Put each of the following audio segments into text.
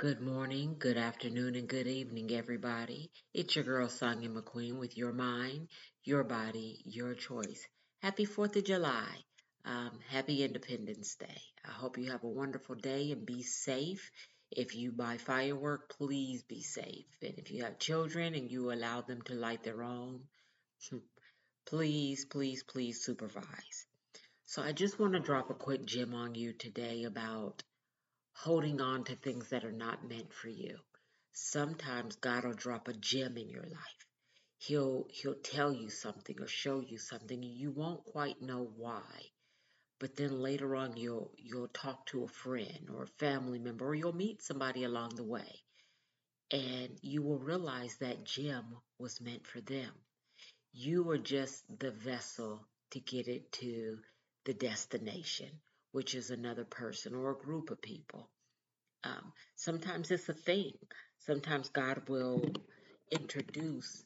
Good morning, good afternoon, and good evening, everybody. It's your girl, Sonya McQueen, with your mind, your body, your choice. Happy 4th of July. Um, happy Independence Day. I hope you have a wonderful day and be safe. If you buy firework, please be safe. And if you have children and you allow them to light their own, please, please, please supervise. So I just want to drop a quick gem on you today about holding on to things that are not meant for you. Sometimes God will drop a gem in your life. He'll he'll tell you something or show you something and you won't quite know why. But then later on you'll you'll talk to a friend or a family member or you'll meet somebody along the way and you will realize that gem was meant for them. You were just the vessel to get it to the destination which is another person or a group of people. Um, sometimes it's a thing. Sometimes God will introduce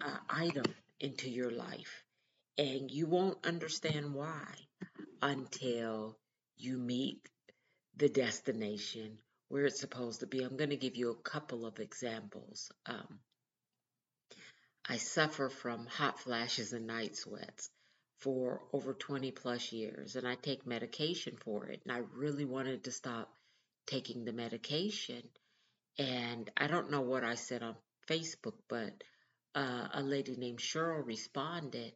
an item into your life, and you won't understand why until you meet the destination where it's supposed to be. I'm going to give you a couple of examples. Um, I suffer from hot flashes and night sweats for over 20 plus years and I take medication for it. And I really wanted to stop taking the medication. And I don't know what I said on Facebook, but uh, a lady named Cheryl responded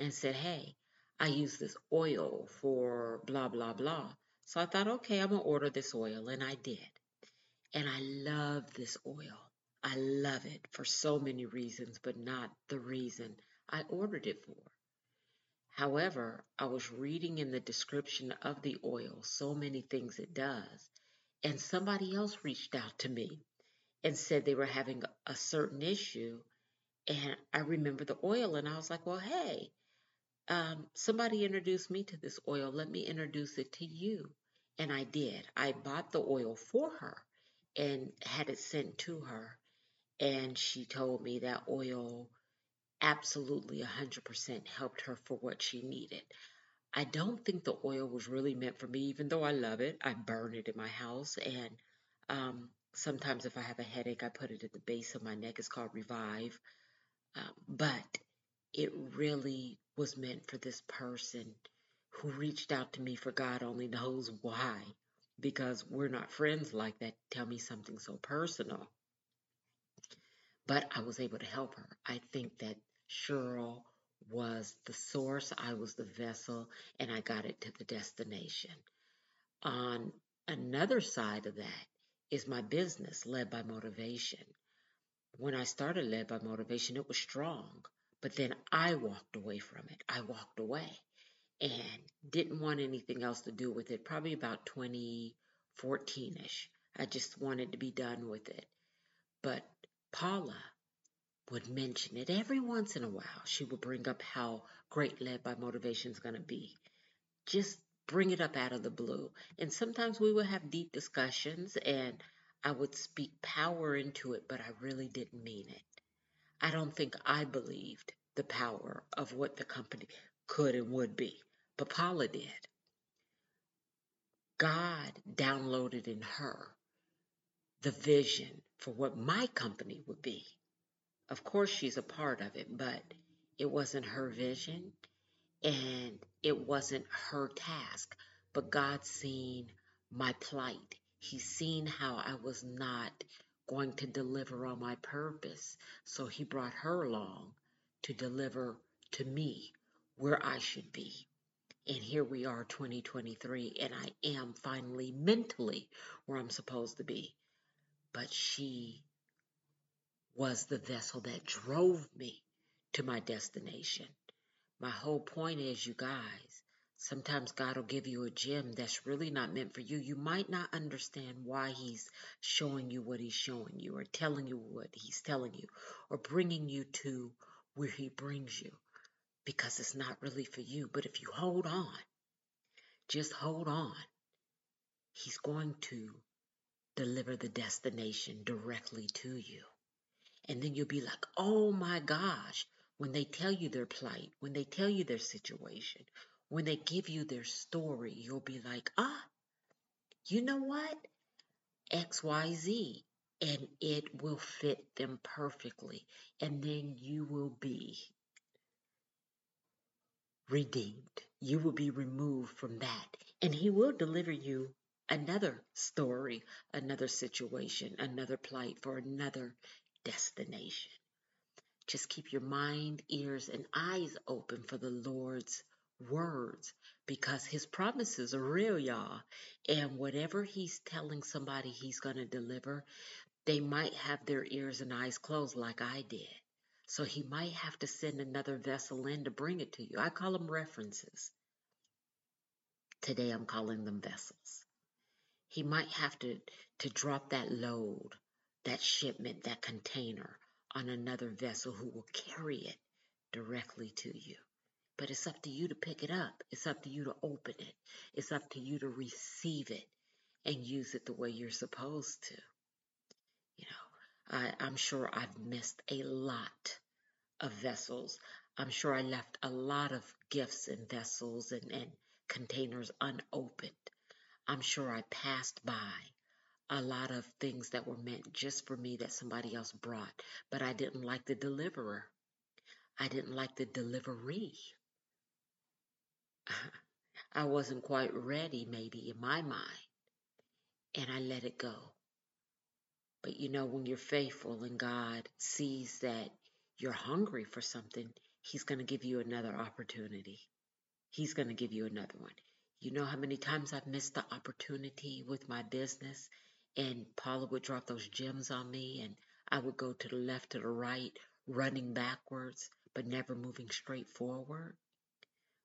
and said, Hey, I use this oil for blah, blah, blah. So I thought, okay, I'm going to order this oil. And I did. And I love this oil. I love it for so many reasons, but not the reason I ordered it for. However, I was reading in the description of the oil so many things it does, and somebody else reached out to me and said they were having a certain issue. And I remember the oil, and I was like, well, hey, um, somebody introduced me to this oil. Let me introduce it to you. And I did. I bought the oil for her and had it sent to her. And she told me that oil absolutely 100% helped her for what she needed. I don't think the oil was really meant for me, even though I love it. I burn it in my house, and um, sometimes if I have a headache, I put it at the base of my neck. It's called Revive. Um, but it really was meant for this person who reached out to me for God only knows why, because we're not friends like that. Tell me something so personal. But I was able to help her. I think that Cheryl was the source, I was the vessel, and I got it to the destination. On another side of that is my business, Led by Motivation. When I started Led by Motivation, it was strong, but then I walked away from it. I walked away and didn't want anything else to do with it, probably about 2014 ish. I just wanted to be done with it. But Paula, would mention it every once in a while. She would bring up how great led by motivation is going to be. Just bring it up out of the blue. And sometimes we would have deep discussions and I would speak power into it, but I really didn't mean it. I don't think I believed the power of what the company could and would be, but Paula did. God downloaded in her the vision for what my company would be. Of course, she's a part of it, but it wasn't her vision and it wasn't her task. But God seen my plight. He's seen how I was not going to deliver on my purpose. So he brought her along to deliver to me where I should be. And here we are, 2023, and I am finally mentally where I'm supposed to be. But she was the vessel that drove me to my destination. My whole point is, you guys, sometimes God will give you a gem that's really not meant for you. You might not understand why He's showing you what He's showing you, or telling you what He's telling you, or bringing you to where He brings you because it's not really for you. But if you hold on, just hold on, He's going to deliver the destination directly to you. And then you'll be like, oh my gosh, when they tell you their plight, when they tell you their situation, when they give you their story, you'll be like, ah, you know what? XYZ and it will fit them perfectly. And then you will be redeemed. You will be removed from that. And He will deliver you another story, another situation, another plight for another destination. Just keep your mind, ears, and eyes open for the Lord's words because his promises are real, y'all. And whatever he's telling somebody he's going to deliver, they might have their ears and eyes closed like I did. So he might have to send another vessel in to bring it to you. I call them references. Today I'm calling them vessels. He might have to, to drop that load, that shipment, that container on another vessel who will carry it directly to you. But it's up to you to pick it up. It's up to you to open it. It's up to you to receive it and use it the way you're supposed to. You know, I, I'm sure I've missed a lot of vessels. I'm sure I left a lot of gifts and vessels and, and containers unopened. I'm sure I passed by a lot of things that were meant just for me that somebody else brought, but I didn't like the deliverer. I didn't like the delivery. I wasn't quite ready, maybe in my mind, and I let it go. But you know, when you're faithful and God sees that you're hungry for something, He's going to give you another opportunity. He's going to give you another one. You know how many times I've missed the opportunity with my business and Paula would drop those gems on me and I would go to the left to the right, running backwards, but never moving straight forward.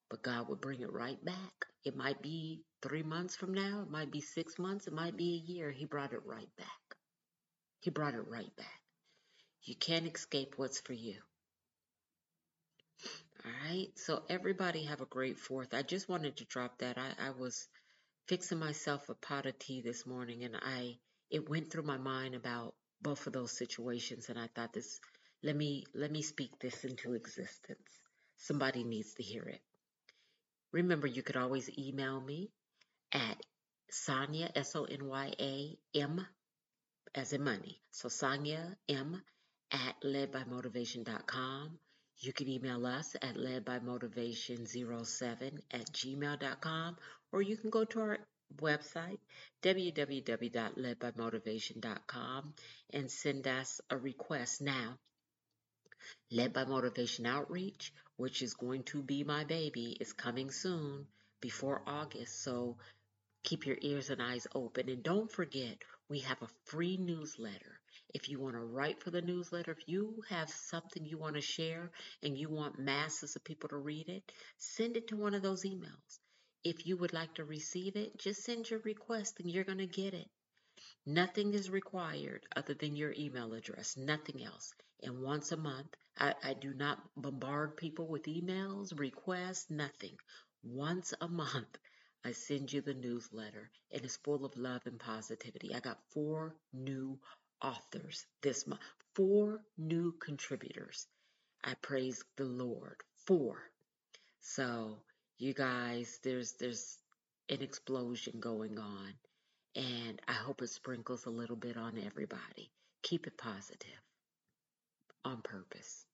But God would bring it right back. It might be three months from now, it might be six months, it might be a year. He brought it right back. He brought it right back. You can't escape what's for you. All right. So everybody have a great fourth. I just wanted to drop that. I, I was fixing myself a pot of tea this morning and I it went through my mind about both of those situations and I thought this let me let me speak this into existence. Somebody needs to hear it. Remember you could always email me at Sonya S O N Y A M as in money. So Sonya M at ledbymotivation.com. You can email us at ledbymotivation07 at gmail.com or you can go to our website www.ledbymotivation.com and send us a request now. Led by Motivation Outreach, which is going to be my baby, is coming soon before August. So keep your ears and eyes open. And don't forget, we have a free newsletter. If you want to write for the newsletter, if you have something you want to share and you want masses of people to read it, send it to one of those emails. If you would like to receive it, just send your request and you're going to get it. Nothing is required other than your email address, nothing else. And once a month, I, I do not bombard people with emails, requests, nothing. Once a month, I send you the newsletter and it's full of love and positivity. I got four new authors this month, four new contributors. I praise the Lord. Four. So you guys, there's there's an explosion going on, and I hope it sprinkles a little bit on everybody. Keep it positive on purpose.